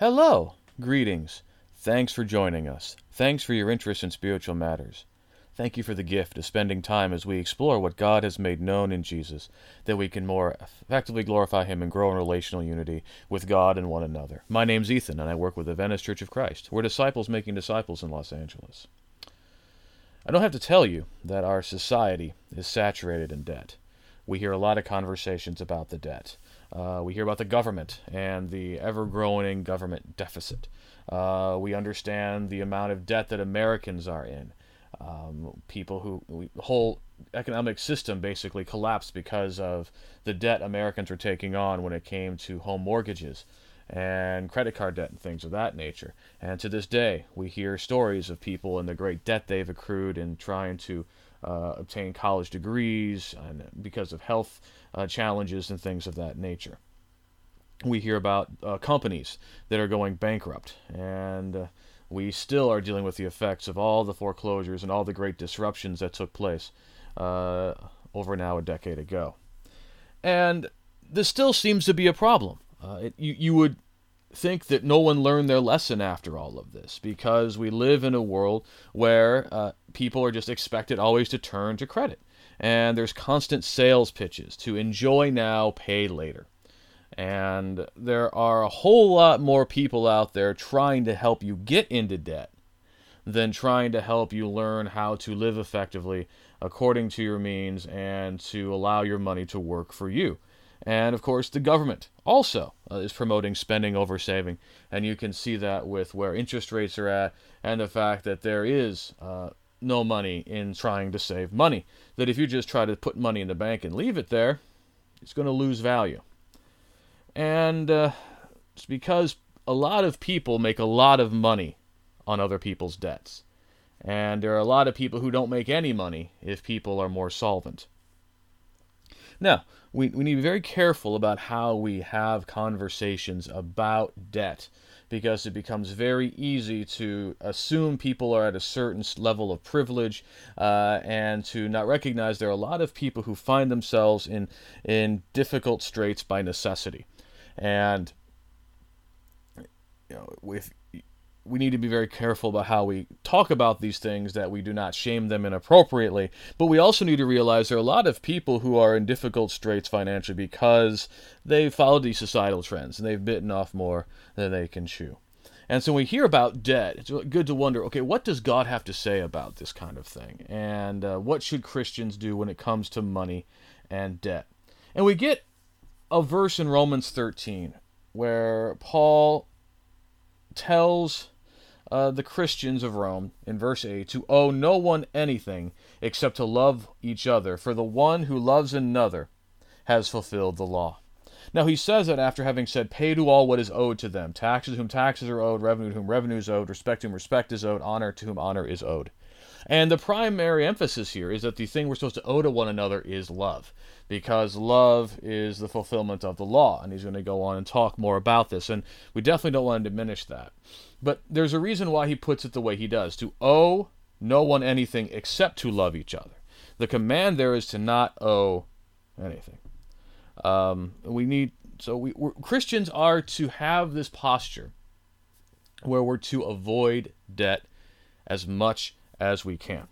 Hello, greetings. Thanks for joining us. Thanks for your interest in spiritual matters. Thank you for the gift of spending time as we explore what God has made known in Jesus, that we can more effectively glorify Him and grow in relational unity with God and one another. My name's Ethan, and I work with the Venice Church of Christ. We're disciples making disciples in Los Angeles. I don't have to tell you that our society is saturated in debt. We hear a lot of conversations about the debt. Uh, we hear about the government and the ever growing government deficit. Uh, we understand the amount of debt that Americans are in. Um, people who the whole economic system basically collapsed because of the debt Americans were taking on when it came to home mortgages and credit card debt and things of that nature. And to this day, we hear stories of people and the great debt they've accrued in trying to uh, obtain college degrees and because of health uh, challenges and things of that nature. We hear about uh, companies that are going bankrupt, and uh, we still are dealing with the effects of all the foreclosures and all the great disruptions that took place uh, over now a decade ago. And this still seems to be a problem. Uh, it, you, you would think that no one learned their lesson after all of this because we live in a world where uh, people are just expected always to turn to credit. And there's constant sales pitches to enjoy now, pay later. And there are a whole lot more people out there trying to help you get into debt than trying to help you learn how to live effectively according to your means and to allow your money to work for you. And of course, the government also uh, is promoting spending over saving. And you can see that with where interest rates are at and the fact that there is uh, no money in trying to save money. That if you just try to put money in the bank and leave it there, it's going to lose value. And uh, it's because a lot of people make a lot of money on other people's debts. And there are a lot of people who don't make any money if people are more solvent. Now, we, we need to be very careful about how we have conversations about debt because it becomes very easy to assume people are at a certain level of privilege uh, and to not recognize there are a lot of people who find themselves in, in difficult straits by necessity. And you know, if we need to be very careful about how we talk about these things that we do not shame them inappropriately. But we also need to realize there are a lot of people who are in difficult straits financially because they've followed these societal trends and they've bitten off more than they can chew. And so when we hear about debt it's good to wonder okay what does god have to say about this kind of thing? And uh, what should christians do when it comes to money and debt? And we get a verse in romans 13 where paul tells uh, the Christians of Rome, in verse 8, to owe no one anything except to love each other, for the one who loves another has fulfilled the law. Now he says that after having said, Pay to all what is owed to them, taxes whom taxes are owed, revenue to whom revenue is owed, respect to whom respect is owed, honor to whom honor is owed. And the primary emphasis here is that the thing we're supposed to owe to one another is love, because love is the fulfillment of the law. And he's going to go on and talk more about this. And we definitely don't want to diminish that. But there's a reason why he puts it the way he does to owe no one anything except to love each other. The command there is to not owe anything. Um, we need so we Christians are to have this posture where we're to avoid debt as much as we can.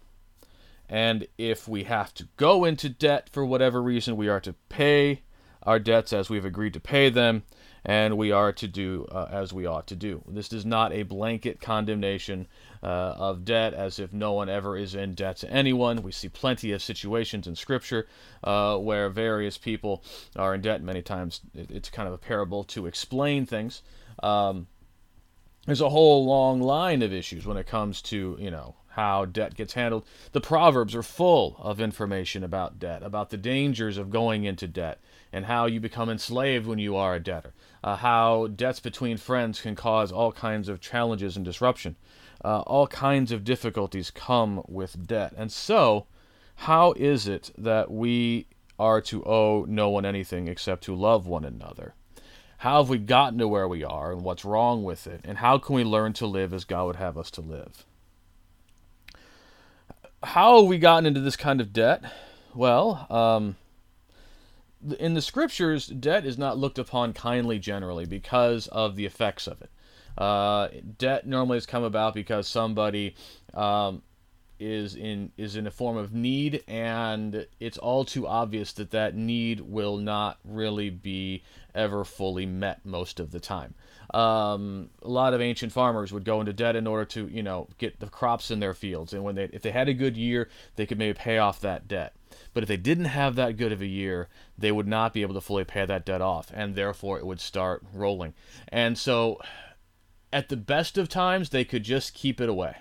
And if we have to go into debt for whatever reason, we are to pay our debts as we've agreed to pay them, and we are to do uh, as we ought to do. This is not a blanket condemnation uh, of debt as if no one ever is in debt to anyone. We see plenty of situations in Scripture uh, where various people are in debt. Many times it's kind of a parable to explain things. Um, there's a whole long line of issues when it comes to, you know, how debt gets handled. The Proverbs are full of information about debt, about the dangers of going into debt, and how you become enslaved when you are a debtor, uh, how debts between friends can cause all kinds of challenges and disruption. Uh, all kinds of difficulties come with debt. And so, how is it that we are to owe no one anything except to love one another? How have we gotten to where we are, and what's wrong with it? And how can we learn to live as God would have us to live? How have we gotten into this kind of debt? Well, um, in the scriptures, debt is not looked upon kindly generally because of the effects of it. Uh, debt normally has come about because somebody um, is in is in a form of need, and it's all too obvious that that need will not really be ever fully met most of the time. Um, a lot of ancient farmers would go into debt in order to you know get the crops in their fields, and when they if they had a good year, they could maybe pay off that debt. But if they didn't have that good of a year, they would not be able to fully pay that debt off, and therefore it would start rolling. And so, at the best of times, they could just keep it away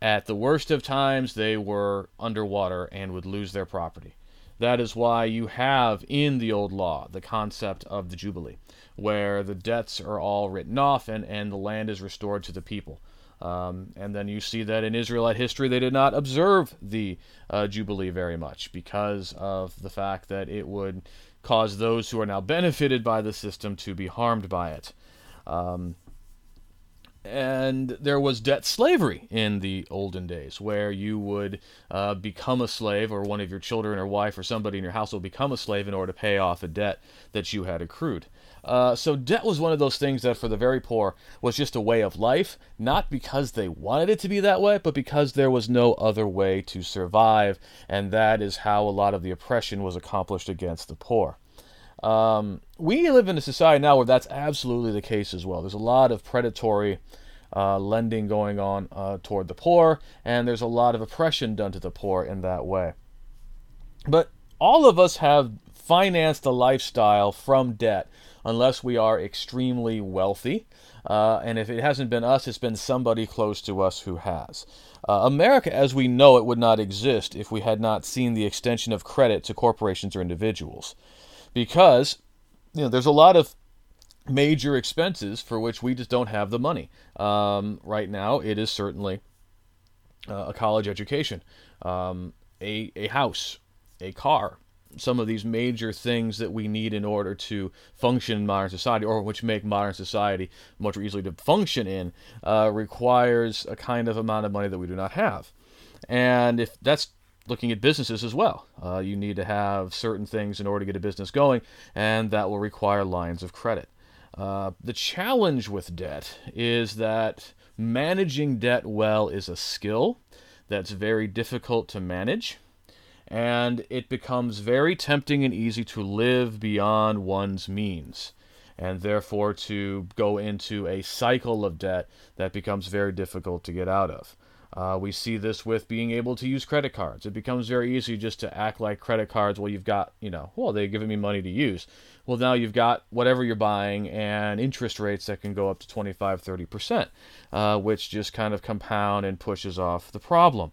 at the worst of times, they were underwater and would lose their property. That is why you have in the old law the concept of the Jubilee, where the debts are all written off and, and the land is restored to the people. Um, and then you see that in Israelite history, they did not observe the uh, Jubilee very much because of the fact that it would cause those who are now benefited by the system to be harmed by it. Um, and there was debt slavery in the olden days where you would uh, become a slave or one of your children or wife or somebody in your house household become a slave in order to pay off a debt that you had accrued uh, so debt was one of those things that for the very poor was just a way of life not because they wanted it to be that way but because there was no other way to survive and that is how a lot of the oppression was accomplished against the poor um, we live in a society now where that's absolutely the case as well. There's a lot of predatory uh, lending going on uh, toward the poor, and there's a lot of oppression done to the poor in that way. But all of us have financed a lifestyle from debt unless we are extremely wealthy. Uh, and if it hasn't been us, it's been somebody close to us who has. Uh, America, as we know it, would not exist if we had not seen the extension of credit to corporations or individuals because you know there's a lot of major expenses for which we just don't have the money. Um, right now, it is certainly uh, a college education, um, a, a house, a car, some of these major things that we need in order to function in modern society, or which make modern society much more easily to function in, uh, requires a kind of amount of money that we do not have. And if that's looking at businesses as well. Uh, you need to have certain things in order to get a business going, and that will require lines of credit. Uh, the challenge with debt is that managing debt well is a skill that's very difficult to manage, and it becomes very tempting and easy to live beyond one's means, and therefore to go into a cycle of debt that becomes very difficult to get out of. Uh, we see this with being able to use credit cards. It becomes very easy just to act like credit cards. Well, you've got, you know, well, they're giving me money to use. Well, now you've got whatever you're buying and interest rates that can go up to 25, 30%, uh, which just kind of compound and pushes off the problem.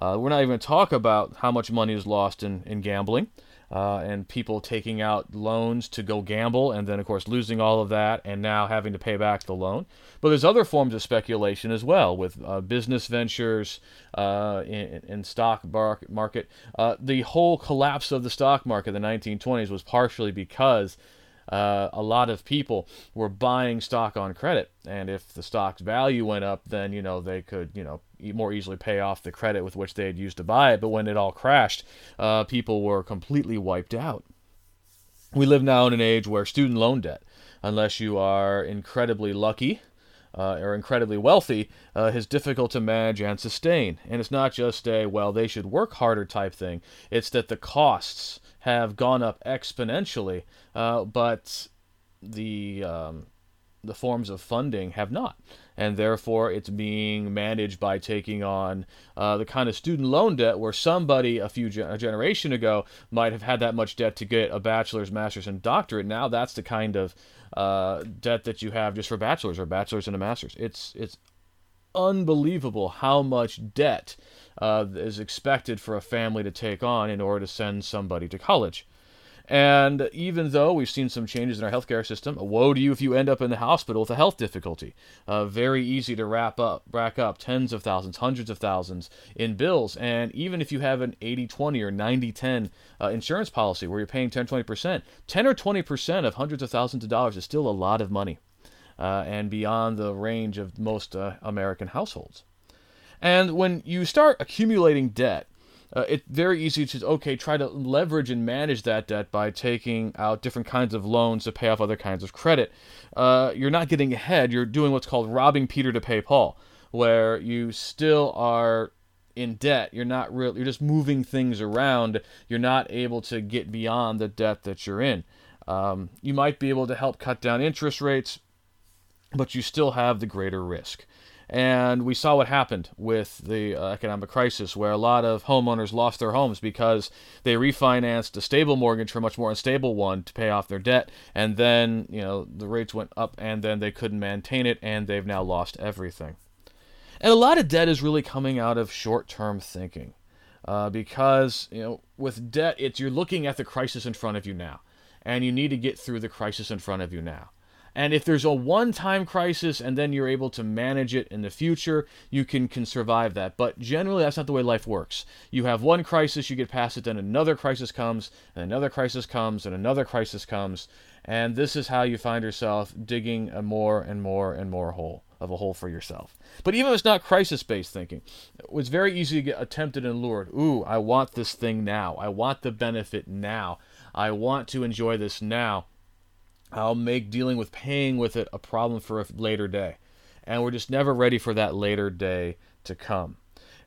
Uh, we're not even going to talk about how much money is lost in, in gambling uh, and people taking out loans to go gamble and then, of course, losing all of that and now having to pay back the loan. But there's other forms of speculation as well with uh, business ventures uh, in, in, stock market. Uh, the whole collapse of the stock market in the 1920s was partially because uh, a lot of people were buying stock on credit, and if the stock's value went up, then you know they could you know more easily pay off the credit with which they had used to buy it. But when it all crashed, uh, people were completely wiped out. We live now in an age where student loan debt, unless you are incredibly lucky, uh, or incredibly wealthy uh, is difficult to manage and sustain. And it's not just a, well, they should work harder type thing. It's that the costs have gone up exponentially, uh, but the um, the forms of funding have not, and therefore it's being managed by taking on uh, the kind of student loan debt where somebody a few ge- a generation ago might have had that much debt to get a bachelor's, master's, and doctorate. Now that's the kind of uh, debt that you have just for bachelor's or bachelor's and a master's. It's it's unbelievable how much debt uh, is expected for a family to take on in order to send somebody to college. And even though we've seen some changes in our healthcare system, woe to you if you end up in the hospital with a health difficulty. Uh, very easy to wrap up, rack up tens of thousands, hundreds of thousands in bills. And even if you have an 80 20 or 90 10 uh, insurance policy where you're paying 10 20%, 10 or 20% of hundreds of thousands of dollars is still a lot of money uh, and beyond the range of most uh, American households. And when you start accumulating debt, uh, it's very easy to okay try to leverage and manage that debt by taking out different kinds of loans to pay off other kinds of credit. Uh, you're not getting ahead. You're doing what's called robbing Peter to pay Paul, where you still are in debt. You're not real. You're just moving things around. You're not able to get beyond the debt that you're in. Um, you might be able to help cut down interest rates, but you still have the greater risk. And we saw what happened with the uh, economic crisis, where a lot of homeowners lost their homes because they refinanced a stable mortgage for a much more unstable one to pay off their debt. And then, you know, the rates went up and then they couldn't maintain it and they've now lost everything. And a lot of debt is really coming out of short term thinking. Uh, because, you know, with debt, it's you're looking at the crisis in front of you now. And you need to get through the crisis in front of you now. And if there's a one time crisis and then you're able to manage it in the future, you can, can survive that. But generally, that's not the way life works. You have one crisis, you get past it, then another crisis comes, and another crisis comes, and another crisis comes. And this is how you find yourself digging a more and more and more hole of a hole for yourself. But even if it's not crisis based thinking, it's very easy to get tempted and lured. Ooh, I want this thing now. I want the benefit now. I want to enjoy this now. I'll make dealing with paying with it a problem for a later day. And we're just never ready for that later day to come.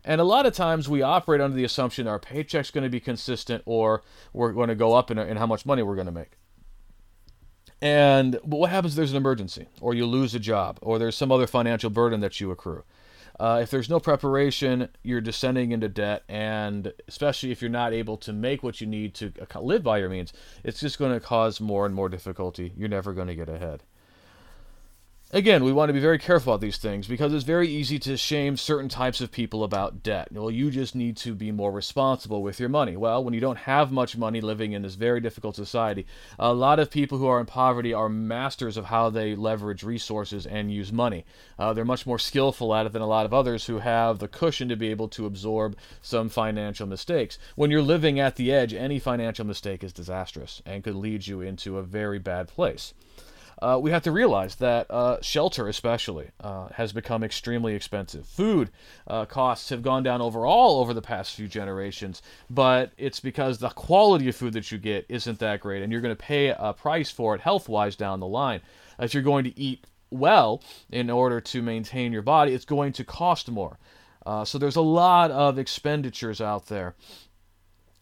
And a lot of times we operate under the assumption our paycheck's going to be consistent or we're going to go up in, in how much money we're going to make. And but what happens if there's an emergency or you lose a job or there's some other financial burden that you accrue? Uh, if there's no preparation, you're descending into debt, and especially if you're not able to make what you need to live by your means, it's just going to cause more and more difficulty. You're never going to get ahead. Again, we want to be very careful about these things because it's very easy to shame certain types of people about debt. Well, you just need to be more responsible with your money. Well, when you don't have much money living in this very difficult society, a lot of people who are in poverty are masters of how they leverage resources and use money. Uh, they're much more skillful at it than a lot of others who have the cushion to be able to absorb some financial mistakes. When you're living at the edge, any financial mistake is disastrous and could lead you into a very bad place uh, we have to realize that uh, shelter, especially, uh, has become extremely expensive. Food uh, costs have gone down overall over the past few generations, but it's because the quality of food that you get isn't that great, and you're going to pay a price for it health wise down the line. If you're going to eat well in order to maintain your body, it's going to cost more. Uh, so there's a lot of expenditures out there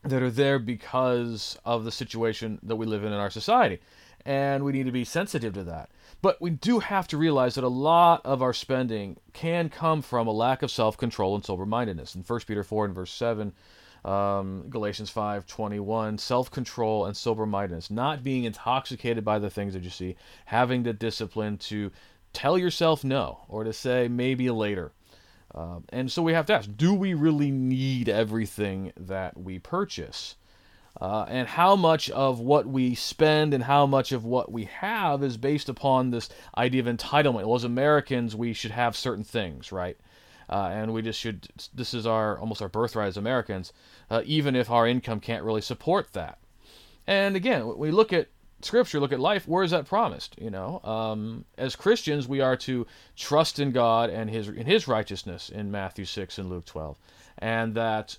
that are there because of the situation that we live in in our society and we need to be sensitive to that. But we do have to realize that a lot of our spending can come from a lack of self control and sober mindedness. In 1 Peter 4 and verse 7, um, Galatians 5 21, self control and sober mindedness, not being intoxicated by the things that you see, having the discipline to tell yourself no or to say maybe later. Um, and so we have to ask do we really need everything that we purchase? Uh, and how much of what we spend and how much of what we have is based upon this idea of entitlement. Well, as Americans, we should have certain things, right? Uh, and we just should. This is our almost our birthright as Americans, uh, even if our income can't really support that. And again, we look at Scripture, look at life. Where is that promised? You know, um, as Christians, we are to trust in God and His in His righteousness in Matthew six and Luke twelve, and that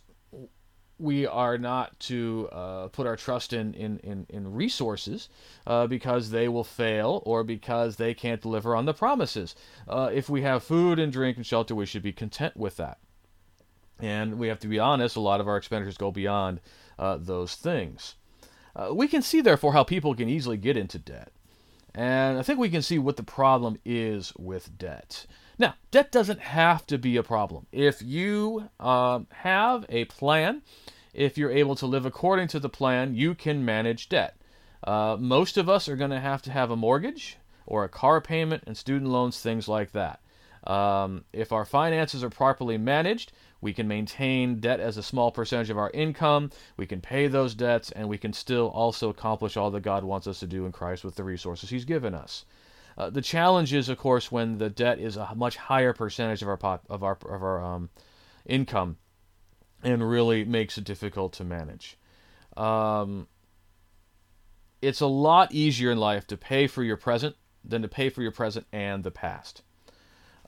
we are not to uh, put our trust in in, in, in resources uh, because they will fail or because they can't deliver on the promises. Uh, if we have food and drink and shelter, we should be content with that. And we have to be honest, a lot of our expenditures go beyond uh, those things. Uh, we can see, therefore, how people can easily get into debt. And I think we can see what the problem is with debt. Now, debt doesn't have to be a problem. If you um, have a plan, if you're able to live according to the plan, you can manage debt. Uh, most of us are going to have to have a mortgage or a car payment and student loans, things like that. Um, if our finances are properly managed, we can maintain debt as a small percentage of our income, we can pay those debts, and we can still also accomplish all that God wants us to do in Christ with the resources He's given us. Uh, the challenge is, of course, when the debt is a much higher percentage of our pop, of our of our um, income, and really makes it difficult to manage. Um, it's a lot easier in life to pay for your present than to pay for your present and the past.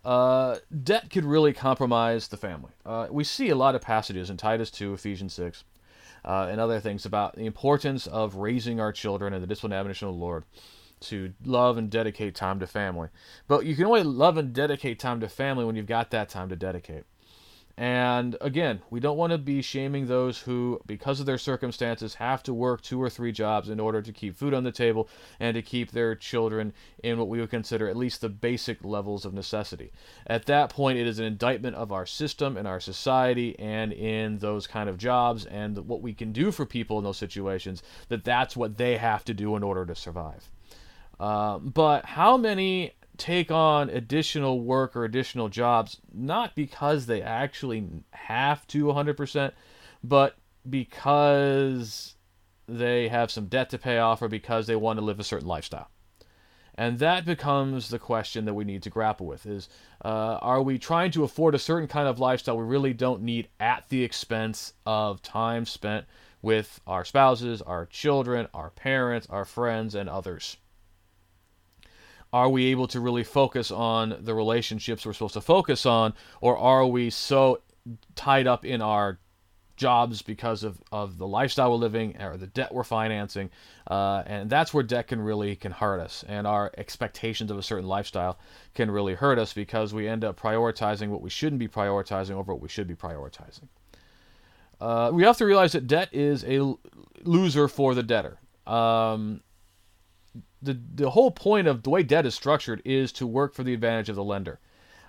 uh, debt could really compromise the family. Uh, we see a lot of passages in Titus 2, Ephesians 6, uh, and other things about the importance of raising our children in the discipline and admonition of the Lord to love and dedicate time to family. But you can only love and dedicate time to family when you've got that time to dedicate. And again, we don't want to be shaming those who, because of their circumstances, have to work two or three jobs in order to keep food on the table and to keep their children in what we would consider at least the basic levels of necessity. At that point, it is an indictment of our system and our society and in those kind of jobs and what we can do for people in those situations that that's what they have to do in order to survive. Uh, but how many take on additional work or additional jobs, not because they actually have to 100%, but because they have some debt to pay off or because they want to live a certain lifestyle. And that becomes the question that we need to grapple with is uh, are we trying to afford a certain kind of lifestyle we really don't need at the expense of time spent with our spouses, our children, our parents, our friends, and others? Are we able to really focus on the relationships we're supposed to focus on, or are we so tied up in our jobs because of, of the lifestyle we're living or the debt we're financing? Uh, and that's where debt can really can hurt us. And our expectations of a certain lifestyle can really hurt us because we end up prioritizing what we shouldn't be prioritizing over what we should be prioritizing. Uh, we have to realize that debt is a loser for the debtor. Um, the the whole point of the way debt is structured is to work for the advantage of the lender.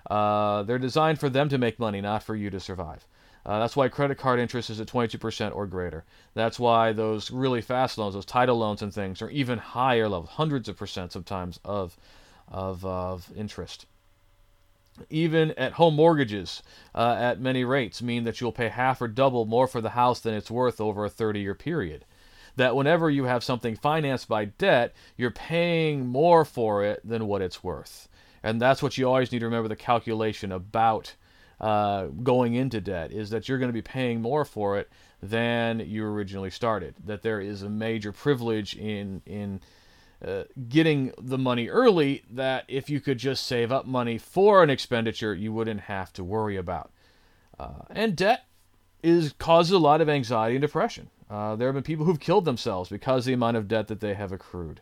Uh, they're designed for them to make money, not for you to survive. Uh, that's why credit card interest is at 22% or greater. That's why those really fast loans, those title loans and things, are even higher levels, hundreds of percent sometimes of of, of interest. Even at home mortgages, uh, at many rates, mean that you'll pay half or double more for the house than it's worth over a 30-year period that whenever you have something financed by debt, you're paying more for it than what it's worth. And that's what you always need to remember the calculation about uh, going into debt is that you're going to be paying more for it than you originally started. That there is a major privilege in in uh, getting the money early that if you could just save up money for an expenditure, you wouldn't have to worry about. Uh, and debt is causes a lot of anxiety and depression. Uh, there have been people who've killed themselves because of the amount of debt that they have accrued.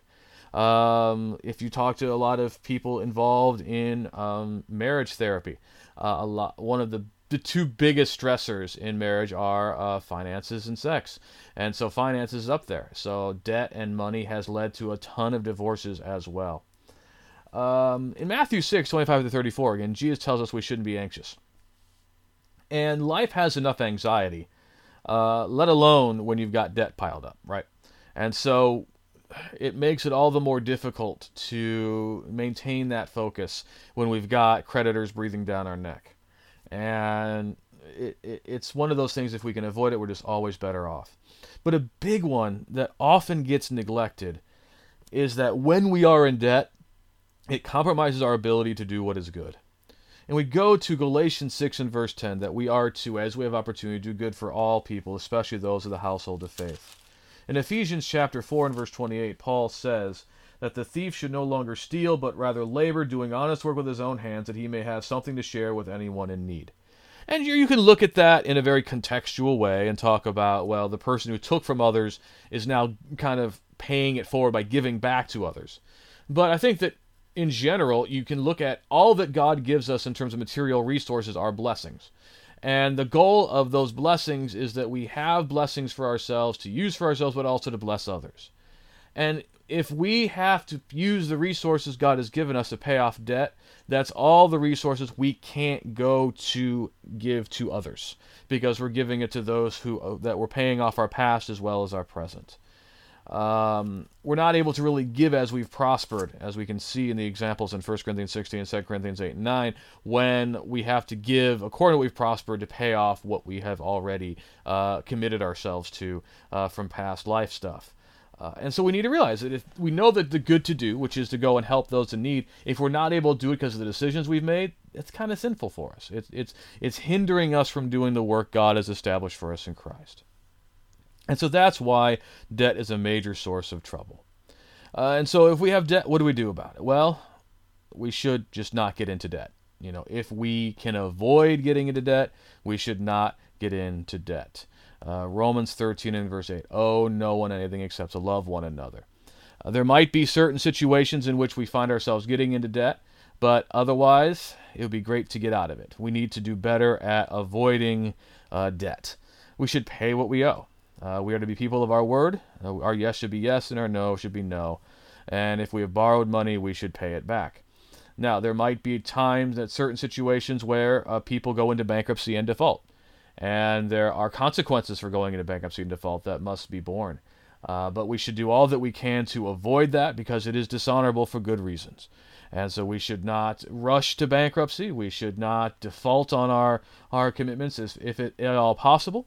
Um, if you talk to a lot of people involved in um, marriage therapy, uh, a lot one of the the two biggest stressors in marriage are uh, finances and sex, and so finances is up there. So debt and money has led to a ton of divorces as well. Um, in Matthew 6, 25 to 34, again, Jesus tells us we shouldn't be anxious. And life has enough anxiety uh, let alone when you've got debt piled up, right? And so it makes it all the more difficult to maintain that focus when we've got creditors breathing down our neck. And it, it, it's one of those things, if we can avoid it, we're just always better off. But a big one that often gets neglected is that when we are in debt, it compromises our ability to do what is good. And we go to Galatians 6 and verse 10 that we are to, as we have opportunity, do good for all people, especially those of the household of faith. In Ephesians chapter 4 and verse 28, Paul says that the thief should no longer steal, but rather labor, doing honest work with his own hands, that he may have something to share with anyone in need. And you can look at that in a very contextual way and talk about, well, the person who took from others is now kind of paying it forward by giving back to others. But I think that in general, you can look at all that God gives us in terms of material resources are blessings. And the goal of those blessings is that we have blessings for ourselves to use for ourselves, but also to bless others. And if we have to use the resources God has given us to pay off debt, that's all the resources we can't go to give to others because we're giving it to those who that we're paying off our past as well as our present. Um, we're not able to really give as we've prospered, as we can see in the examples in 1 Corinthians 16 and 2 Corinthians 8 and 9, when we have to give according to we've prospered to pay off what we have already uh, committed ourselves to uh, from past life stuff. Uh, and so we need to realize that if we know that the good to do, which is to go and help those in need, if we're not able to do it because of the decisions we've made, it's kind of sinful for us. It's, it's, it's hindering us from doing the work God has established for us in Christ. And so that's why debt is a major source of trouble. Uh, and so if we have debt, what do we do about it? Well, we should just not get into debt. You know, if we can avoid getting into debt, we should not get into debt. Uh, Romans 13 and verse 8. Oh, no one anything except to love one another. Uh, there might be certain situations in which we find ourselves getting into debt, but otherwise, it would be great to get out of it. We need to do better at avoiding uh, debt. We should pay what we owe. Uh, we are to be people of our word. Uh, our yes should be yes, and our no should be no. And if we have borrowed money, we should pay it back. Now, there might be times that certain situations where uh, people go into bankruptcy and default and there are consequences for going into bankruptcy and default that must be borne. Uh, but we should do all that we can to avoid that because it is dishonorable for good reasons. And so we should not rush to bankruptcy. We should not default on our, our commitments if, if it, at all possible.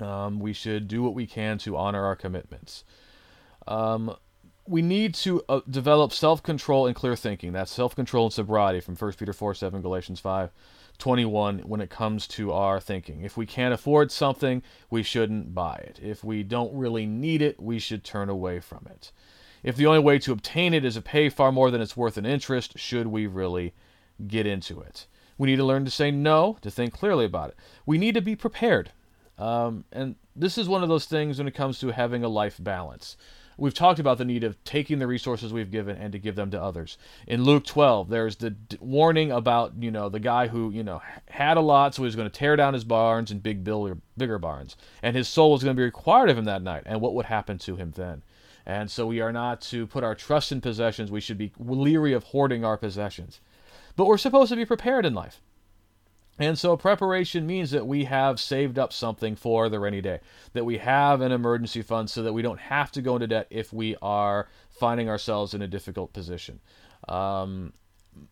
Um, we should do what we can to honor our commitments. Um, we need to uh, develop self control and clear thinking. That's self control and sobriety from 1 Peter 4 7, Galatians 5 21 when it comes to our thinking. If we can't afford something, we shouldn't buy it. If we don't really need it, we should turn away from it. If the only way to obtain it is to pay far more than it's worth in interest, should we really get into it? We need to learn to say no, to think clearly about it. We need to be prepared. Um, and this is one of those things when it comes to having a life balance we've talked about the need of taking the resources we've given and to give them to others. In Luke 12, there's the d- warning about, you know, the guy who, you know, had a lot, so he was going to tear down his barns and big bigger, bigger barns. And his soul was going to be required of him that night. And what would happen to him then? And so we are not to put our trust in possessions. We should be leery of hoarding our possessions. But we're supposed to be prepared in life. And so preparation means that we have saved up something for the rainy day, that we have an emergency fund so that we don't have to go into debt if we are finding ourselves in a difficult position. Um,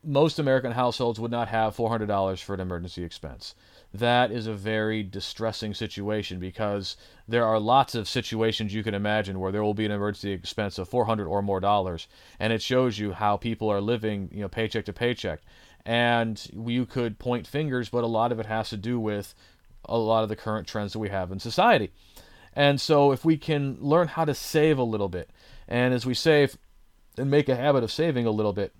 most American households would not have $400 for an emergency expense. That is a very distressing situation because there are lots of situations you can imagine where there will be an emergency expense of 400 or more dollars, and it shows you how people are living, you know, paycheck to paycheck and you could point fingers, but a lot of it has to do with a lot of the current trends that we have in society. And so, if we can learn how to save a little bit, and as we save and make a habit of saving a little bit,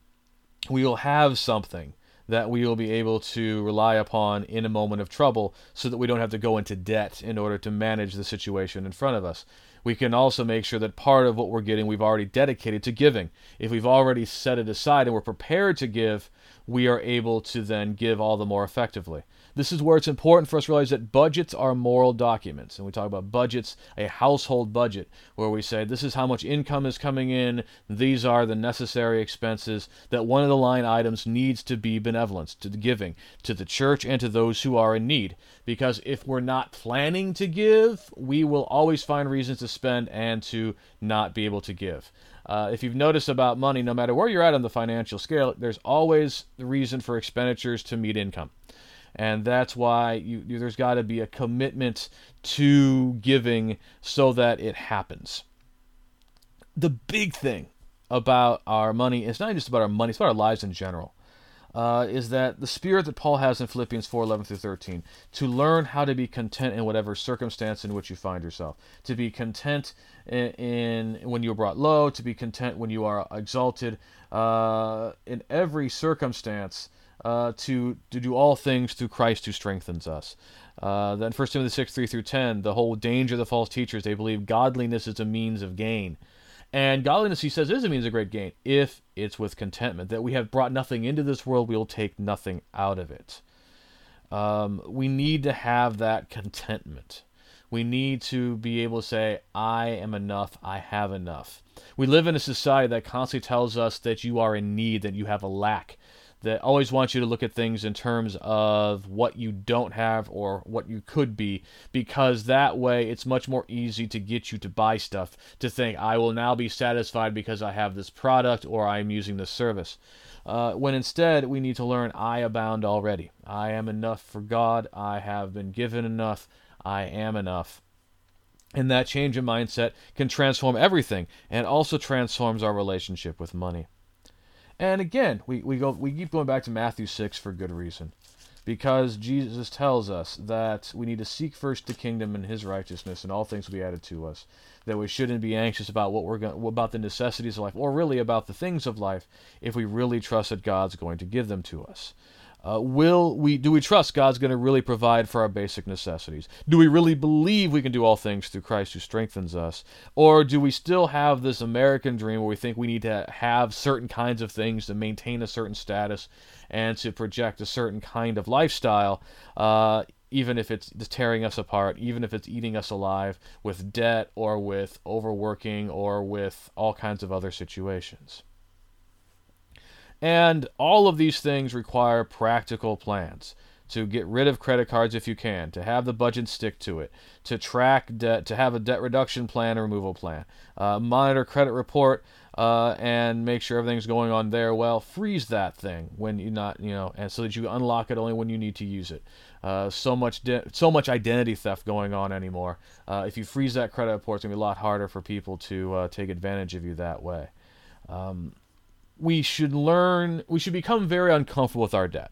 we will have something that we will be able to rely upon in a moment of trouble so that we don't have to go into debt in order to manage the situation in front of us. We can also make sure that part of what we're getting we've already dedicated to giving. If we've already set it aside and we're prepared to give, we are able to then give all the more effectively. This is where it's important for us to realize that budgets are moral documents. And we talk about budgets, a household budget, where we say this is how much income is coming in, these are the necessary expenses, that one of the line items needs to be benevolence, to the giving, to the church and to those who are in need. Because if we're not planning to give, we will always find reasons to spend and to not be able to give. Uh, if you've noticed about money, no matter where you're at on the financial scale, there's always the reason for expenditures to meet income. And that's why you, you, there's got to be a commitment to giving so that it happens. The big thing about our money, it's not just about our money, it's about our lives in general uh, is that the spirit that Paul has in Philippians 4 11 through 13, to learn how to be content in whatever circumstance in which you find yourself, to be content in, in when you are brought low, to be content when you are exalted, uh, in every circumstance, uh, to, to do all things through Christ who strengthens us. Uh, then 1 Timothy 6 3 through 10, the whole danger of the false teachers, they believe godliness is a means of gain. And godliness, he says, is a means of great gain if it's with contentment. That we have brought nothing into this world, we will take nothing out of it. Um, we need to have that contentment. We need to be able to say, I am enough, I have enough. We live in a society that constantly tells us that you are in need, that you have a lack, that always wants you to look at things in terms of what you don't have or what you could be, because that way it's much more easy to get you to buy stuff, to think, I will now be satisfied because I have this product or I'm using this service. Uh, when instead we need to learn, I abound already. I am enough for God. I have been given enough. I am enough. And that change in mindset can transform everything and also transforms our relationship with money. And again, we, we go we keep going back to Matthew 6 for good reason. because Jesus tells us that we need to seek first the kingdom and his righteousness and all things will be added to us that we shouldn't be anxious about what we're going about the necessities of life or really about the things of life if we really trust that God's going to give them to us uh, will we do we trust God's going to really provide for our basic necessities? Do we really believe we can do all things through Christ who strengthens us? Or do we still have this American dream where we think we need to have certain kinds of things to maintain a certain status and to project a certain kind of lifestyle, uh, even if it's tearing us apart, even if it's eating us alive with debt or with overworking or with all kinds of other situations? And all of these things require practical plans to get rid of credit cards if you can, to have the budget stick to it, to track debt, to have a debt reduction plan a removal plan, uh, monitor credit report, uh, and make sure everything's going on there well. Freeze that thing when you not, you know, and so that you unlock it only when you need to use it. Uh, so much, de- so much identity theft going on anymore. Uh, if you freeze that credit report, it's gonna be a lot harder for people to uh, take advantage of you that way. Um, we should learn, we should become very uncomfortable with our debt.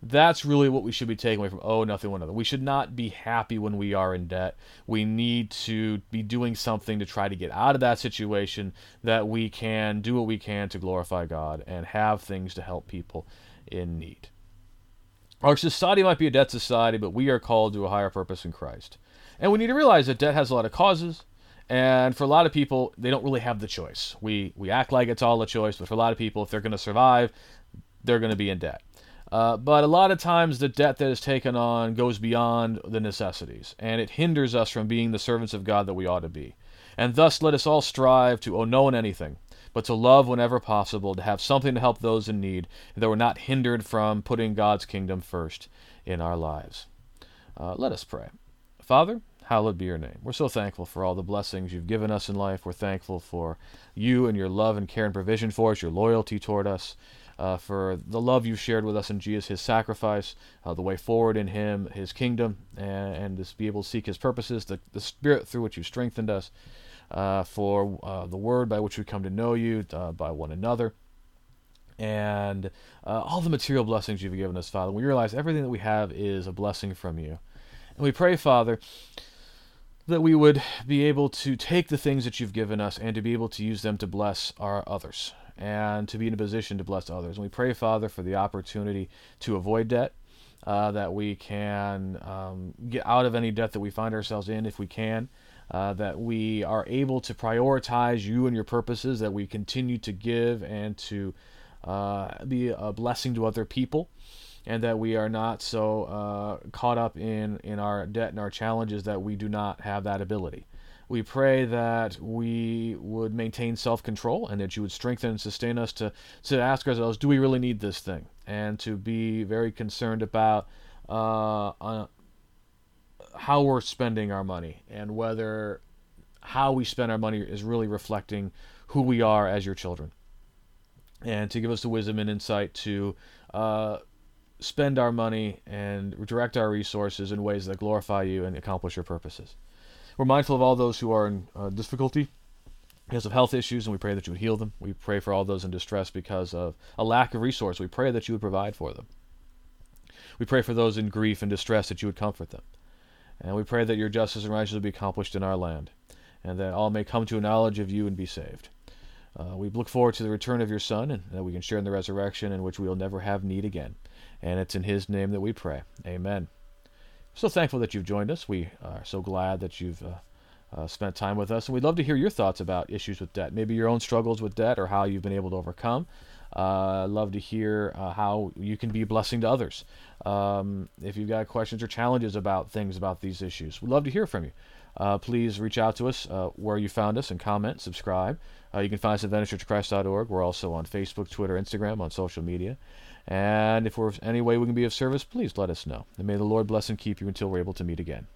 That's really what we should be taking away from oh nothing one other. We should not be happy when we are in debt. We need to be doing something to try to get out of that situation that we can do what we can to glorify God and have things to help people in need. Our society might be a debt society, but we are called to a higher purpose in Christ. And we need to realize that debt has a lot of causes. And for a lot of people, they don't really have the choice. We we act like it's all a choice, but for a lot of people, if they're going to survive, they're going to be in debt. Uh, but a lot of times, the debt that is taken on goes beyond the necessities, and it hinders us from being the servants of God that we ought to be. And thus, let us all strive to owe no one anything, but to love whenever possible, to have something to help those in need, that we're not hindered from putting God's kingdom first in our lives. Uh, let us pray. Father, hallowed be your name. We're so thankful for all the blessings you've given us in life. We're thankful for you and your love and care and provision for us, your loyalty toward us, uh, for the love you've shared with us in Jesus, his sacrifice, uh, the way forward in him, his kingdom, and, and to be able to seek his purposes, the, the spirit through which you strengthened us, uh, for uh, the word by which we come to know you, uh, by one another and uh, all the material blessings you've given us, Father. We realize everything that we have is a blessing from you. And we pray, Father, that we would be able to take the things that you've given us and to be able to use them to bless our others and to be in a position to bless others. And we pray, Father, for the opportunity to avoid debt, uh, that we can um, get out of any debt that we find ourselves in if we can. Uh, that we are able to prioritize you and your purposes, that we continue to give and to uh, be a blessing to other people and that we are not so uh, caught up in, in our debt and our challenges that we do not have that ability. We pray that we would maintain self control and that you would strengthen and sustain us to, to ask ourselves, do we really need this thing? And to be very concerned about uh, uh, how we're spending our money and whether how we spend our money is really reflecting who we are as your children. And to give us the wisdom and insight to uh, spend our money and direct our resources in ways that glorify you and accomplish your purposes. We're mindful of all those who are in uh, difficulty because of health issues, and we pray that you would heal them. We pray for all those in distress because of a lack of resource. We pray that you would provide for them. We pray for those in grief and distress that you would comfort them. And we pray that your justice and righteousness be accomplished in our land, and that all may come to a knowledge of you and be saved. Uh, we look forward to the return of your Son, and that we can share in the resurrection in which we will never have need again. And it's in His name that we pray. Amen. So thankful that you've joined us. We are so glad that you've uh, uh, spent time with us. And we'd love to hear your thoughts about issues with debt, maybe your own struggles with debt or how you've been able to overcome. Uh, love to hear uh, how you can be a blessing to others. Um, if you've got questions or challenges about things about these issues, we'd love to hear from you. Uh, please reach out to us uh, where you found us and comment, subscribe. Uh, you can find us at VeniceChurchChrist.org. We're also on Facebook, Twitter, Instagram, on social media. And if we're any way we can be of service, please let us know. And may the Lord bless and keep you until we're able to meet again.